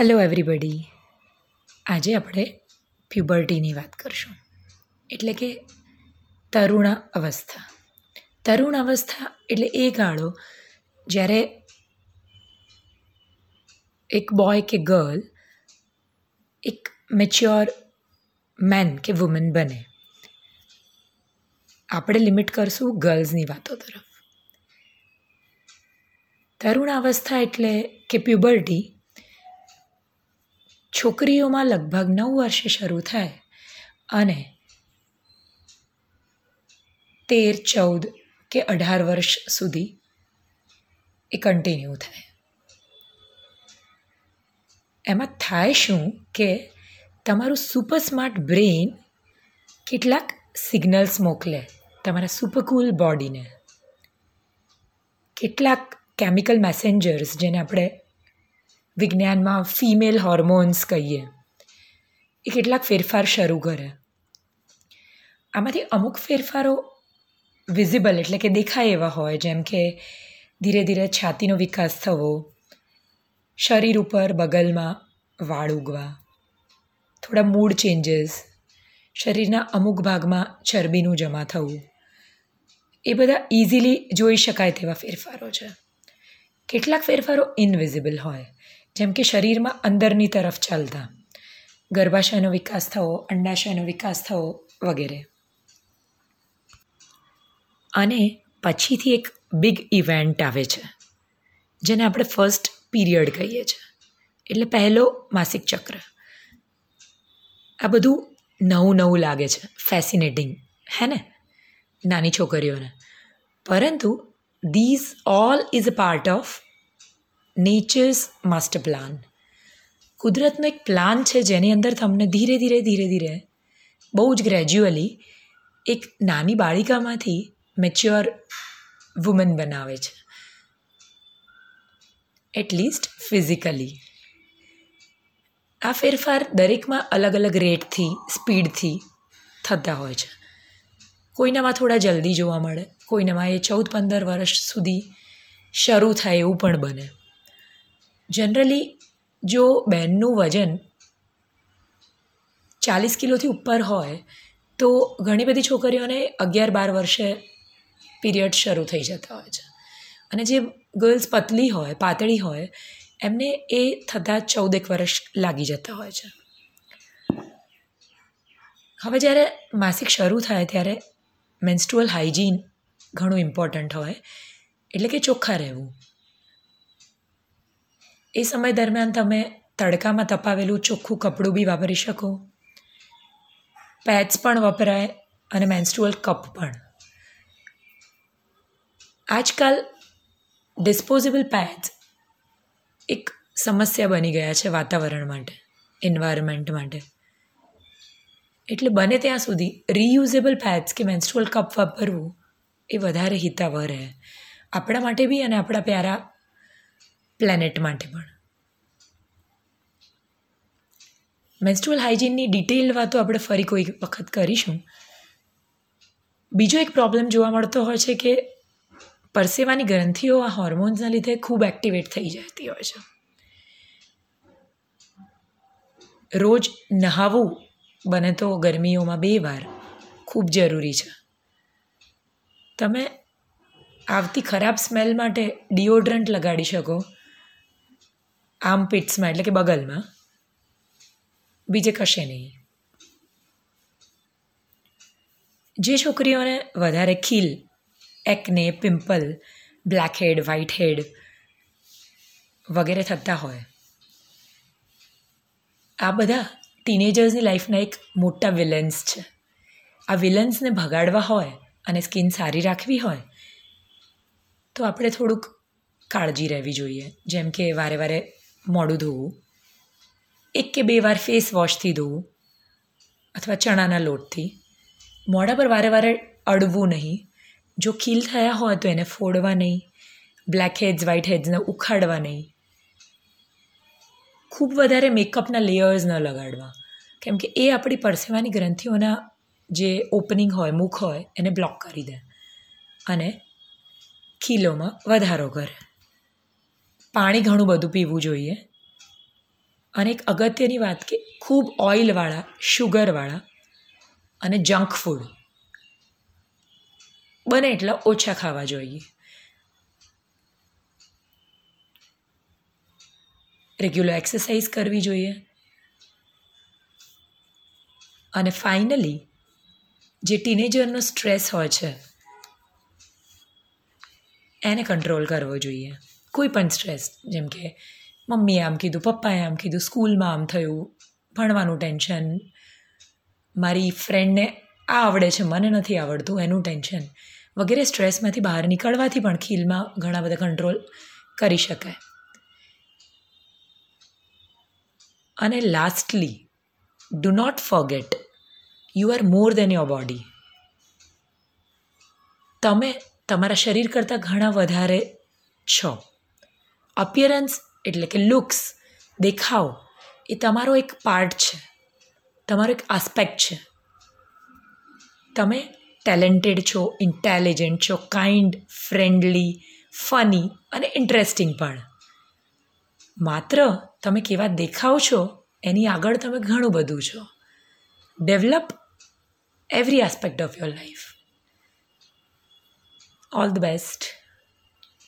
Hello everybody આજે આપણે પ્યુબર્ટીની વાત કરશું. એટલે કે તરુણા અવસ્થા. તરુણ અવસ્થા એટલે એ ગાળો જ્યારે એક બોય કે ગર્લ એક મેચ્યોર મેન કે વુમન બને. આપણે લિમિટ કરશું ગર્લ્સની વાતો તરફ. તરુણ અવસ્થા એટલે કે પ્યુબર્ટી છોકરીઓમાં લગભગ નવ વર્ષે શરૂ થાય અને તેર, ચૌદ કે અઢાર વર્ષ સુધી એ કન્ટિન્યુ થાય. એમાં થાય શું કે તમારું સુપર સ્માર્ટ બ્રેઇન કેટલાક સિગ્નલ્સ મોકલે તમારા સુપરકૂલ બોડીને કેટલાક કેમિકલ મેસેન્જર્સ જેને આપણે વિજ્ઞાનમાં ફિમેલ હોર્મોન્સ કહીએ. એ કેટલાક ફેરફાર શરૂ કરે. આમાંથી અમુક ફેરફારો વિઝિબલ એટલે કે દેખાય એવા હોય, જેમ કે ધીરે ધીરે છાતીનો વિકાસ થવો, શરીર ઉપર બગલમાં વાળ ઉગવા, થોડા મૂડ ચેન્જીસ શરીરના અમુક ભાગમાં ચરબીનું જમા થવું. એ બધા ઇઝીલી જોઈ શકાય તેવા ફેરફારો છે. કેટલાક ફેરફારો ઇનવિઝિબલ હોય. જેમ કે શરીરમાં અંદરની તરફ ચાલતા, ગર્ભાશયનો વિકાસ થવો, અંડાશયનો વિકાસ થવો વગેરે. અને પછીથી એક બિગ ઇવેન્ટ આવે છે, જેને આપણે ફર્સ્ટ પીરિયડ કહીએ છીએ એટલે પહેલો માસિક ચક્ર. આ બધું નવું નવું લાગે છે ફેસિનેટિંગ હે ને? નાની છોકરીઓને. પરંતુ these all is a part of nature's master plan કુદરતનો એક પ્લાન છે જેની અંદર તમને ધીરે ધીરે ધીરે ધીરે બહુ જ ગ્રેજ્યુઅલી એક નાની બાળિકામાંથી મેચ્યોર વુમન બનાવે છે. એટલીસ્ટ ફિઝિકલી આ ફેરફાર દરેકમાં અલગ અલગ રેટથી સ્પીડથી થતા હોય છે. કોઈનામાં થોડા જલ્દી જોવા મળે, કોઈનામાં એ ચૌદ પંદર વર્ષ સુધી શરૂ થાય એવું પણ બને. જનરલી જો બહેનનું વજન ચાલીસ કિલોથી ઉપર હોય, તો ઘણી બધી છોકરીઓને અગિયાર બાર વર્ષે પીરિયડ શરૂ થઈ જતા હોય છે. અને જે ગર્લ્સ પતલી હોય, પાતળી હોય, એમને એ થતાં ચૌદેક વર્ષ લાગી જતા હોય છે. હવે જ્યારે માસિક શરૂ થાય ત્યારે મેન્સ્ટ્રુઅલ હાઇજીન ઘણું ઇમ્પોર્ટન્ટ હોય, એટલે કે ચોખ્ખા રહેવું. એ સમય દરમિયાન તમે તડકામાં તપાવેલું ચોખ્ખું કપડું બી વાપરી શકો. પેડ્સ પણ વપરાય અને મેન્સ્ટ્રુઅલ કપ પણ. આજકાલ ડિસ્પોઝેબલ પેડ્સ એક સમસ્યા બની ગયા છે વાતાવરણ માટે એન્વાયરમેન્ટ માટે. એટલે બને ત્યાં સુધી રીયુઝેબલ પેડ્સ કે મેન્સ્ટ્રુઅલ કપ વાપરવું એ વધારે હિતાવહ રહે. આપણા માટે બી અને આપણા પ્યારા પ્લેનેટ માટે પણ. મેન્સ્ટ્રુઅલ હાઇજીનની ડિટેલ વાતો આપણે ફરી કોઈ વખત કરીશું. બીજો એક પ્રોબ્લેમ જોવા મળતો હોય છે કે પરસેવાની ગ્રંથિઓ આ હોર્મોન્સના લીધે ખૂબ એક્ટિવેટ થઈ જતી હોય છે. રોજ નહાવું બને તો ગરમીઓમાં બે વાર ખૂબ જરૂરી છે. તમે આવતી ખરાબ સ્મેલ માટે ડિઓડરન્ટ લગાડી શકો. આમ પિટ્સમાં, એટલે કે બગલમાં. બીજે કશે નહીં. જે છોકરીઓને વધારે ખીલ એકને pimple blackhead whitehead વગેરે થતા હોય, આ બધા ટીનેજર્સની લાઈફના એક મોટા વિલન્સ છે. આ વિલન્સને ભગાડવા હોય અને સ્કિન સારી રાખવી હોય, તો આપણે થોડુંક કાળજી રહેવી જોઈએ. જેમ કે વારે વારે મોડું ધોવું. એક કે બે વાર ફેસ વોશથી ધોવું. અથવા ચણાના લોટથી. મોઢા પર વારે વારે અડવું નહીં. જો ખીલ થયા હોય તો એને ફોડવા નહીં. બ્લેક હેડ્સ વ્હાઇટ હેડ્સને ઉખાડવા નહીં. ખૂબ વધારે મેકઅપના લેયર્સ ન લગાડવા. કેમ કે એ આપણી પરસેવાની ગ્રંથિઓના જે ઓપનિંગ હોય, મુખ હોય, એને બ્લોક કરી દે. અને ખીલોમાં વધારો કરે. પાણી ઘણું બધું પીવું જોઈએ. અને એક અગત્યની વાત કે ખૂબ ઓઇલવાળા, શુગરવાળા અને જંક ફૂડ બને એટલા ઓછા ખાવા જોઈએ. રેગ્યુલર એક્સરસાઇઝ કરવી જોઈએ. અને ફાઇનલી જે ટીનેજરનો સ્ટ્રેસ હોય છે, એને કંટ્રોલ કરવો જોઈએ. કોઈ પણ સ્ટ્રેસ, જેમ કે મમ્મીએ આમ કીધું, પપ્પાએ આમ કીધું, સ્કૂલમાં આમ થયું, ભણવાનું ટેન્શન. મારી ફ્રેન્ડને આ આવડે છે, મને નથી આવડતું એનું ટેન્શન. વગેરે સ્ટ્રેસમાંથી બહાર નીકળવાથી પણ ખીલમાં ઘણા બધા કંટ્રોલ કરી શકાય. અને lastly do not forget you are more than your body તમે તમારા શરીર કરતાં ઘણા વધારે છો. અપિયરન્સ એટલે કે લુક્સ દેખાવ, એ તમારો એક પાર્ટ છે. તમારો એક આસ્પેક્ટ છે. તમે ટેલેન્ટેડ છો ઇન્ટેલિજન્ટ છો કાઇન્ડ ફ્રેન્ડલી ફની અને ઇન્ટરેસ્ટિંગ પણ. માત્ર તમે કેવા દેખાવ છો, એની આગળ તમે ઘણું બધું છો. Develop every aspect of your life all the best